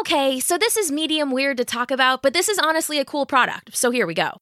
Okay, so this is medium weird to talk about, but this is honestly a cool product, so here we go.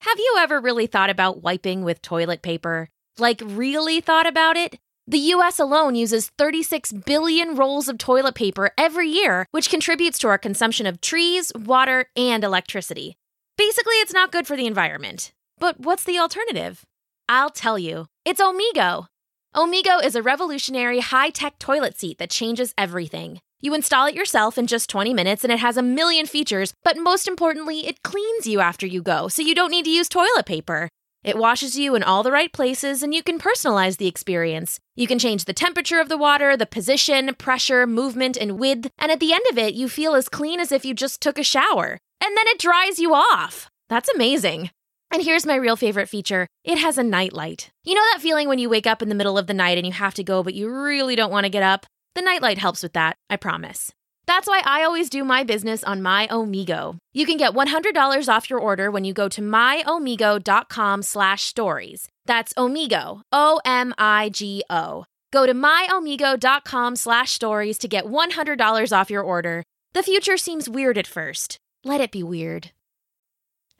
Have you ever really thought about wiping with toilet paper? Like, really thought about it? The US alone uses 36 billion rolls of toilet paper every year, which contributes to our consumption of trees, water, and electricity. Basically, it's not good for the environment. But what's the alternative? I'll tell you. It's Omigo. Omigo is a revolutionary high tech toilet seat that changes everything. You install it yourself in just 20 minutes and it has a million features, but most importantly, it cleans you after you go, so you don't need to use toilet paper. It washes you in all the right places and you can personalize the experience. You can change the temperature of the water, the position, pressure, movement, and width, and at the end of it, you feel as clean as if you just took a shower. And then it dries you off. That's amazing. And here's my real favorite feature it has a night light. You know that feeling when you wake up in the middle of the night and you have to go, but you really don't want to get up? The nightlight helps with that, I promise. That's why I always do my business on My Omigo. You can get $100 off your order when you go to myomigo.com slash stories. That's Omigo, O-M-I-G-O. Go to myomigo.com slash stories to get $100 off your order. The future seems weird at first. Let it be weird.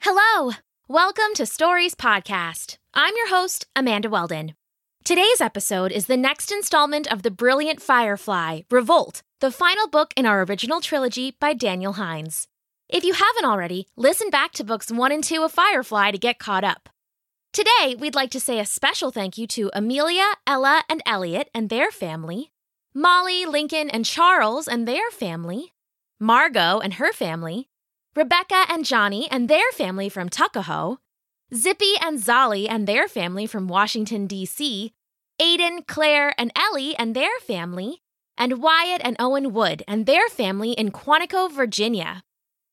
Hello! Welcome to Stories Podcast. I'm your host, Amanda Weldon. Today's episode is the next installment of the brilliant Firefly, Revolt, the final book in our original trilogy by Daniel Hines. If you haven't already, listen back to books one and two of Firefly to get caught up. Today, we'd like to say a special thank you to Amelia, Ella, and Elliot and their family, Molly, Lincoln, and Charles and their family, Margot and her family, Rebecca and Johnny and their family from Tuckahoe, Zippy and Zolly and their family from Washington, D.C., Aiden, Claire, and Ellie and their family, and Wyatt and Owen Wood and their family in Quantico, Virginia.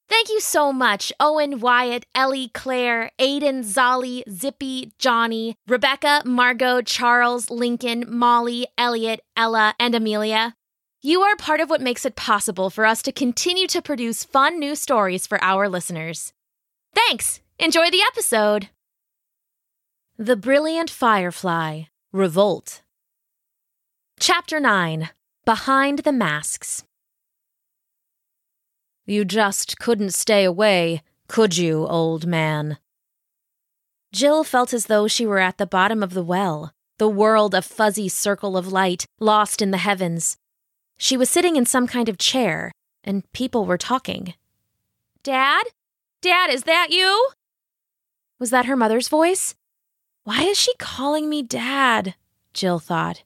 Thank you so much, Owen, Wyatt, Ellie, Claire, Aiden, Zolly, Zippy, Johnny, Rebecca, Margot, Charles, Lincoln, Molly, Elliot, Ella, and Amelia. You are part of what makes it possible for us to continue to produce fun new stories for our listeners. Thanks! Enjoy the episode! The Brilliant Firefly Revolt. Chapter 9 Behind the Masks. You just couldn't stay away, could you, old man? Jill felt as though she were at the bottom of the well, the world a fuzzy circle of light, lost in the heavens. She was sitting in some kind of chair, and people were talking. Dad? Dad, is that you? Was that her mother's voice? Why is she calling me Dad? Jill thought.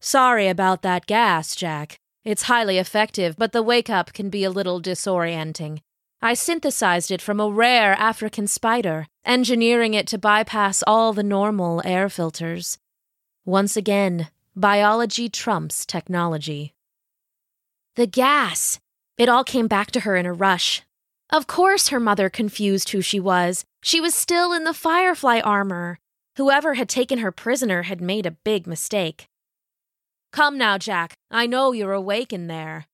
Sorry about that gas, Jack. It's highly effective, but the wake up can be a little disorienting. I synthesized it from a rare African spider, engineering it to bypass all the normal air filters. Once again, biology trumps technology. The gas! It all came back to her in a rush. Of course, her mother confused who she was. She was still in the firefly armor. Whoever had taken her prisoner had made a big mistake. Come now, Jack. I know you're awake in there.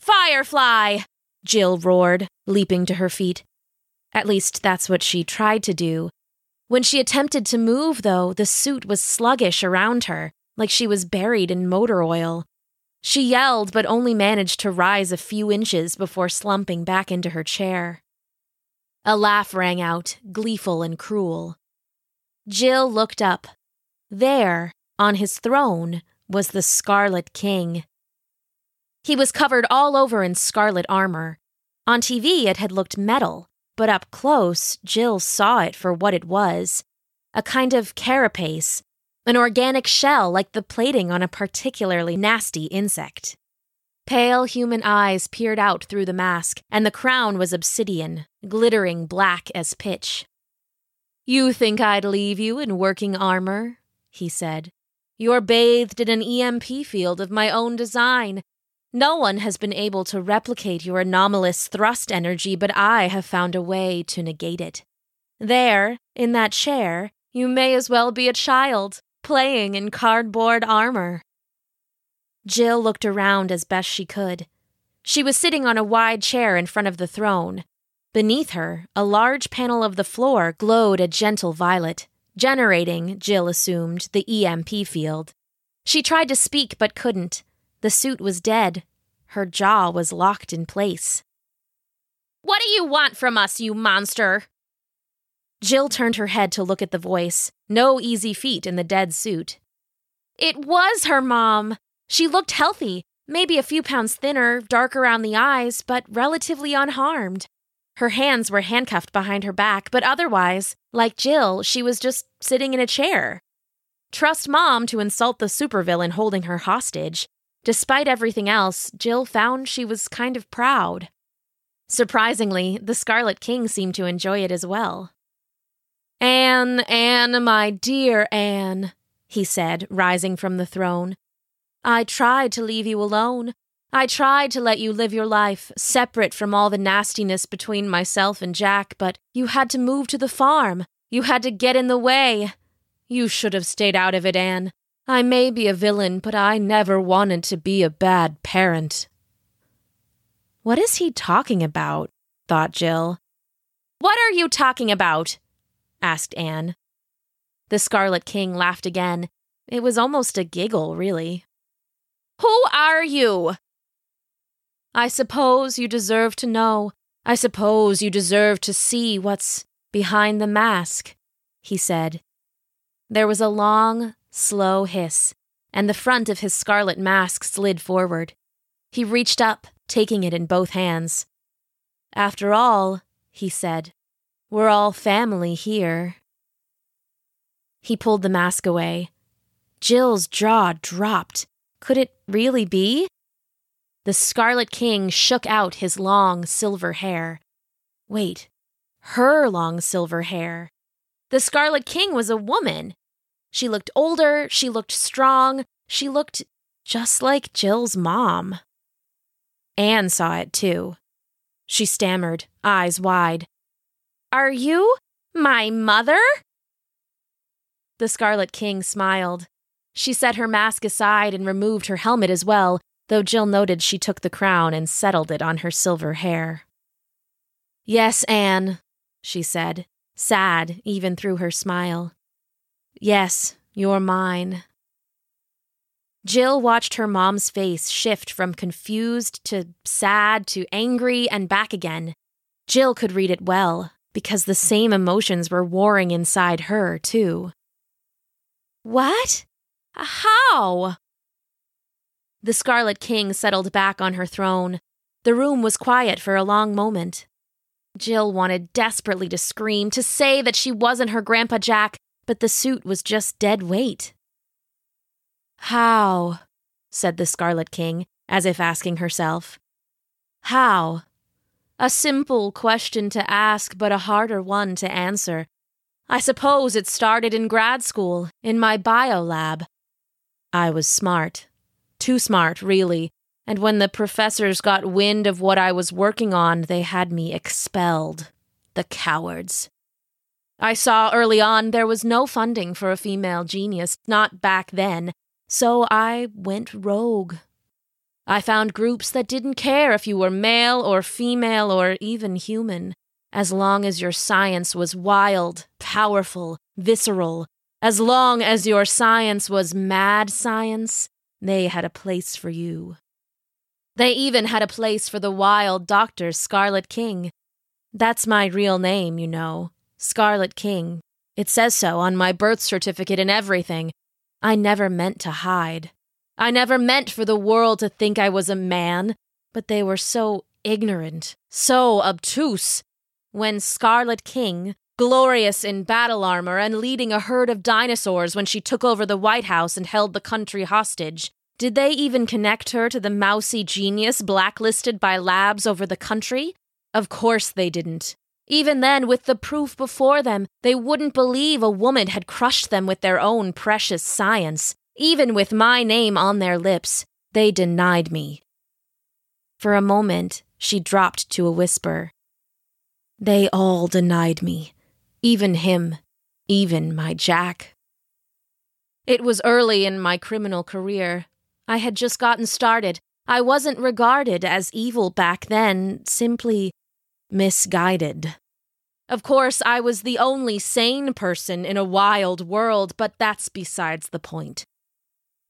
Firefly! Jill roared, leaping to her feet. At least that's what she tried to do. When she attempted to move, though, the suit was sluggish around her, like she was buried in motor oil. She yelled, but only managed to rise a few inches before slumping back into her chair. A laugh rang out, gleeful and cruel. Jill looked up. There, on his throne, was the Scarlet King. He was covered all over in scarlet armor. On TV, it had looked metal, but up close, Jill saw it for what it was a kind of carapace an organic shell like the plating on a particularly nasty insect. Pale human eyes peered out through the mask, and the crown was obsidian, glittering black as pitch. You think I'd leave you in working armor? he said. You're bathed in an EMP field of my own design. No one has been able to replicate your anomalous thrust energy, but I have found a way to negate it. There, in that chair, you may as well be a child, playing in cardboard armor. Jill looked around as best she could. She was sitting on a wide chair in front of the throne. Beneath her, a large panel of the floor glowed a gentle violet, generating, Jill assumed, the EMP field. She tried to speak but couldn't. The suit was dead. Her jaw was locked in place. What do you want from us, you monster? Jill turned her head to look at the voice. No easy feat in the dead suit. It was her mom. She looked healthy, maybe a few pounds thinner, dark around the eyes, but relatively unharmed. Her hands were handcuffed behind her back, but otherwise, like Jill, she was just sitting in a chair. Trust mom to insult the supervillain holding her hostage. Despite everything else, Jill found she was kind of proud. Surprisingly, the Scarlet King seemed to enjoy it as well. Anne, Anne, my dear Anne, he said, rising from the throne. I tried to leave you alone. I tried to let you live your life, separate from all the nastiness between myself and Jack, but you had to move to the farm. You had to get in the way. You should have stayed out of it, Anne. I may be a villain, but I never wanted to be a bad parent. What is he talking about? thought Jill. What are you talking about? Asked Anne. The Scarlet King laughed again. It was almost a giggle, really. Who are you? I suppose you deserve to know. I suppose you deserve to see what's behind the mask, he said. There was a long, slow hiss, and the front of his scarlet mask slid forward. He reached up, taking it in both hands. After all, he said, we're all family here. He pulled the mask away. Jill's jaw dropped. Could it really be? The Scarlet King shook out his long silver hair. Wait, her long silver hair. The Scarlet King was a woman. She looked older, she looked strong, she looked just like Jill's mom. Anne saw it too. She stammered, eyes wide. Are you my mother? The Scarlet King smiled. She set her mask aside and removed her helmet as well, though Jill noted she took the crown and settled it on her silver hair. Yes, Anne, she said, sad even through her smile. Yes, you're mine. Jill watched her mom's face shift from confused to sad to angry and back again. Jill could read it well, because the same emotions were warring inside her, too. What? How? The Scarlet King settled back on her throne. The room was quiet for a long moment. Jill wanted desperately to scream, to say that she wasn't her Grandpa Jack, but the suit was just dead weight. How? said the Scarlet King, as if asking herself. How? A simple question to ask, but a harder one to answer, I suppose it started in grad school, in my bio lab. I was smart. Too smart, really, and when the professors got wind of what I was working on, they had me expelled. The cowards. I saw early on there was no funding for a female genius, not back then, so I went rogue. I found groups that didn't care if you were male or female or even human as long as your science was wild, powerful, visceral, as long as your science was mad science, they had a place for you. They even had a place for the wild Dr. Scarlet King. That's my real name, you know. Scarlet King. It says so on my birth certificate and everything. I never meant to hide. I never meant for the world to think I was a man, but they were so ignorant, so obtuse, when Scarlet King, glorious in battle armor and leading a herd of dinosaurs when she took over the White House and held the country hostage, did they even connect her to the mousy genius blacklisted by labs over the country? Of course they didn't. Even then, with the proof before them, they wouldn't believe a woman had crushed them with their own precious science. Even with my name on their lips, they denied me. For a moment, she dropped to a whisper. They all denied me, even him, even my Jack. It was early in my criminal career. I had just gotten started. I wasn't regarded as evil back then, simply misguided. Of course, I was the only sane person in a wild world, but that's besides the point.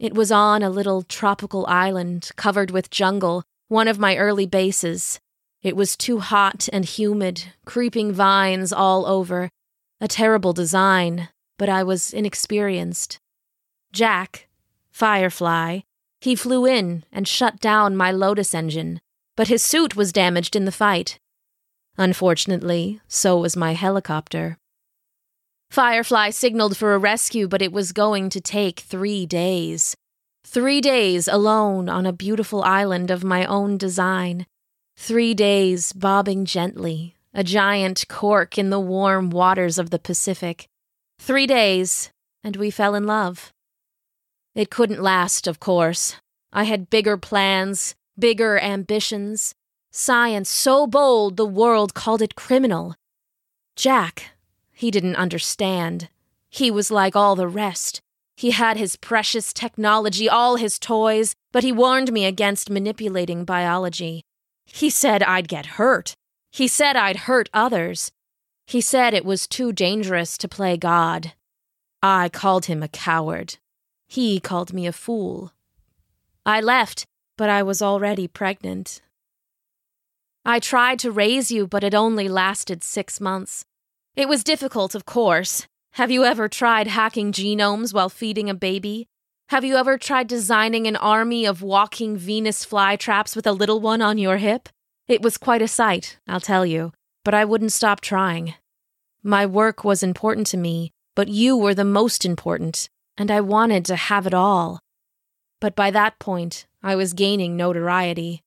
It was on a little tropical island covered with jungle one of my early bases. It was too hot and humid, creeping vines all over. A terrible design, but I was inexperienced. Jack, Firefly, he flew in and shut down my Lotus engine, but his suit was damaged in the fight. Unfortunately, so was my helicopter. Firefly signaled for a rescue, but it was going to take three days. Three days alone on a beautiful island of my own design. Three days bobbing gently, a giant cork in the warm waters of the Pacific. Three days, and we fell in love. It couldn't last, of course. I had bigger plans, bigger ambitions. Science so bold the world called it criminal. Jack, he didn't understand. He was like all the rest. He had his precious technology, all his toys, but he warned me against manipulating biology. He said I'd get hurt. He said I'd hurt others. He said it was too dangerous to play God. I called him a coward. He called me a fool. I left, but I was already pregnant. I tried to raise you, but it only lasted six months. It was difficult, of course. Have you ever tried hacking genomes while feeding a baby? Have you ever tried designing an army of walking Venus flytraps with a little one on your hip? It was quite a sight, I'll tell you, but I wouldn't stop trying. My work was important to me, but you were the most important, and I wanted to have it all. But by that point, I was gaining notoriety.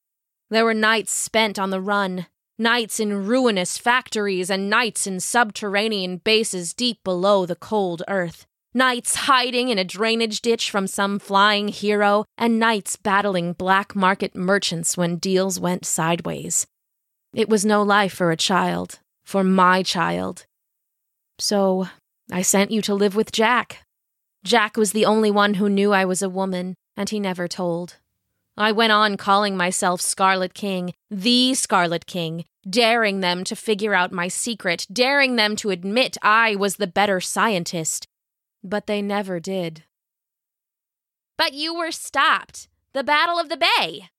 There were nights spent on the run, nights in ruinous factories and nights in subterranean bases deep below the cold earth, nights hiding in a drainage ditch from some flying hero, and nights battling black market merchants when deals went sideways. It was no life for a child, for my child. So I sent you to live with Jack. Jack was the only one who knew I was a woman, and he never told. I went on calling myself Scarlet King, the Scarlet King, daring them to figure out my secret, daring them to admit I was the better scientist. But they never did. But you were stopped. The Battle of the Bay.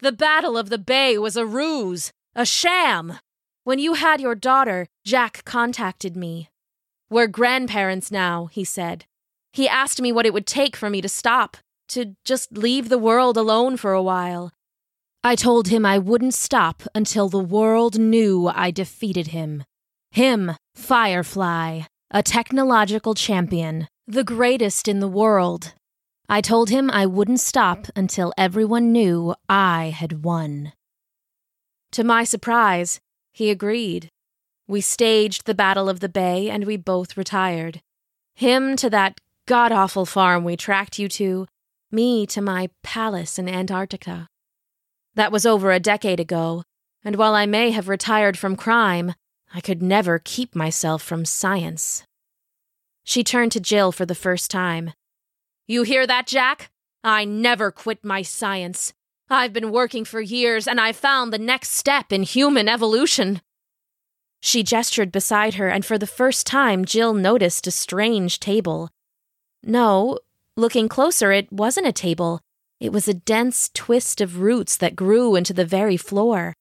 The Battle of the Bay was a ruse, a sham. When you had your daughter, Jack contacted me. We're grandparents now, he said. He asked me what it would take for me to stop, to just leave the world alone for a while. I told him I wouldn't stop until the world knew I defeated him. Him, Firefly, a technological champion, the greatest in the world. I told him I wouldn't stop until everyone knew I had won. To my surprise, he agreed. We staged the Battle of the Bay and we both retired. Him to that god awful farm we tracked you to, me to my palace in Antarctica. That was over a decade ago, and while I may have retired from crime, I could never keep myself from science. She turned to Jill for the first time. You hear that, Jack? I never quit my science. I've been working for years, and I've found the next step in human evolution. She gestured beside her, and for the first time, Jill noticed a strange table. No, Looking closer, it wasn't a table. It was a dense twist of roots that grew into the very floor.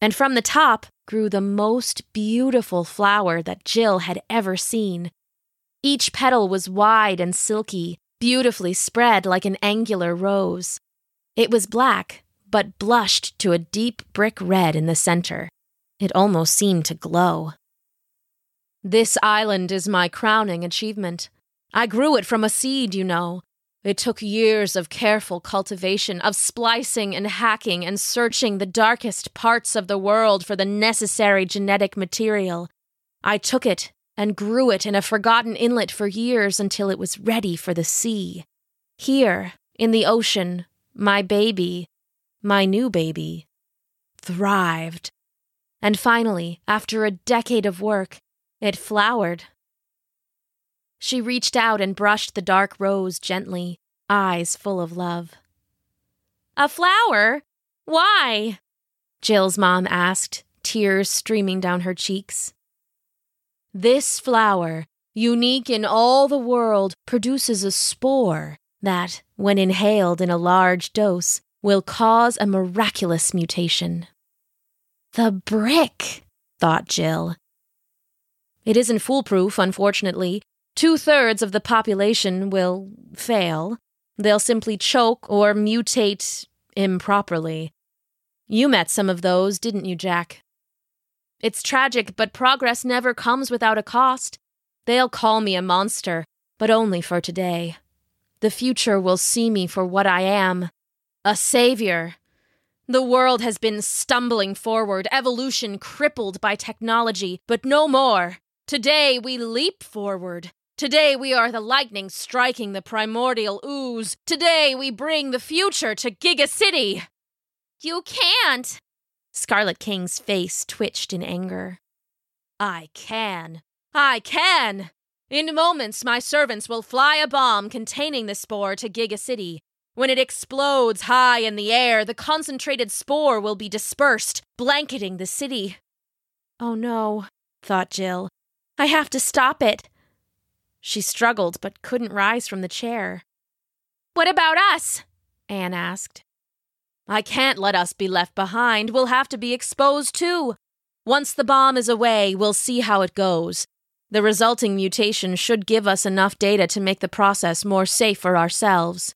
And from the top grew the most beautiful flower that Jill had ever seen. Each petal was wide and silky, beautifully spread like an angular rose. It was black, but blushed to a deep brick red in the center. It almost seemed to glow. This island is my crowning achievement. I grew it from a seed, you know. It took years of careful cultivation, of splicing and hacking and searching the darkest parts of the world for the necessary genetic material. I took it and grew it in a forgotten inlet for years until it was ready for the sea. Here, in the ocean, my baby, my new baby, thrived. And finally, after a decade of work, it flowered she reached out and brushed the dark rose gently, eyes full of love. A flower? Why? Jill's mom asked, tears streaming down her cheeks. This flower, unique in all the world, produces a spore that, when inhaled in a large dose, will cause a miraculous mutation. The brick, thought Jill. It isn't foolproof, unfortunately. Two thirds of the population will fail. They'll simply choke or mutate improperly. You met some of those, didn't you, Jack? It's tragic, but progress never comes without a cost. They'll call me a monster, but only for today. The future will see me for what I am a savior. The world has been stumbling forward, evolution crippled by technology, but no more. Today we leap forward. Today we are the lightning striking the primordial ooze. Today we bring the future to Giga City. You can't. Scarlet King's face twitched in anger. I can. I can. In moments, my servants will fly a bomb containing the spore to Giga City. When it explodes high in the air, the concentrated spore will be dispersed, blanketing the city. Oh no, thought Jill. I have to stop it. She struggled but couldn't rise from the chair. What about us? Anne asked. I can't let us be left behind. We'll have to be exposed too. Once the bomb is away, we'll see how it goes. The resulting mutation should give us enough data to make the process more safe for ourselves.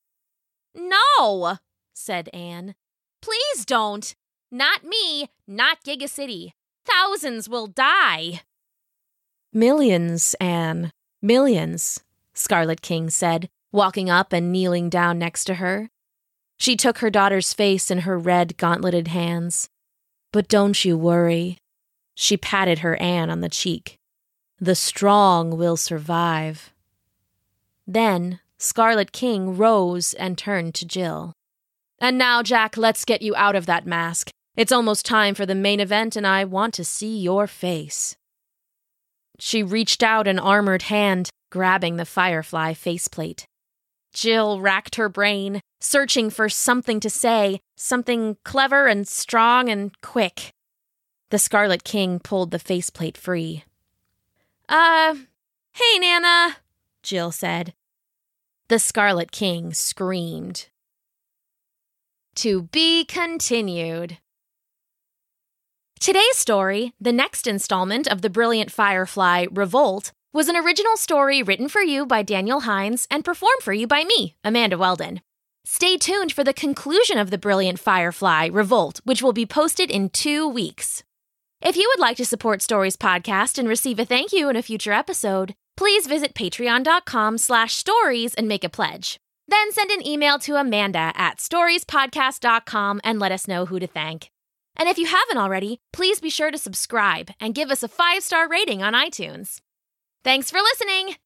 No, said Anne. Please don't. Not me, not Giga City. Thousands will die. Millions, Anne. Millions, Scarlet King said, walking up and kneeling down next to her. She took her daughter's face in her red, gauntleted hands. But don't you worry. She patted her Anne on the cheek. The strong will survive. Then Scarlet King rose and turned to Jill. And now, Jack, let's get you out of that mask. It's almost time for the main event, and I want to see your face. She reached out an armored hand, grabbing the Firefly faceplate. Jill racked her brain, searching for something to say, something clever and strong and quick. The Scarlet King pulled the faceplate free. Uh, hey, Nana, Jill said, the Scarlet King screamed. To be continued. Today's story, the next installment of the Brilliant Firefly Revolt, was an original story written for you by Daniel Hines and performed for you by me, Amanda Weldon. Stay tuned for the conclusion of the Brilliant Firefly Revolt, which will be posted in two weeks. If you would like to support Stories Podcast and receive a thank you in a future episode, please visit patreon.com slash stories and make a pledge. Then send an email to Amanda at storiespodcast.com and let us know who to thank. And if you haven't already, please be sure to subscribe and give us a five star rating on iTunes. Thanks for listening!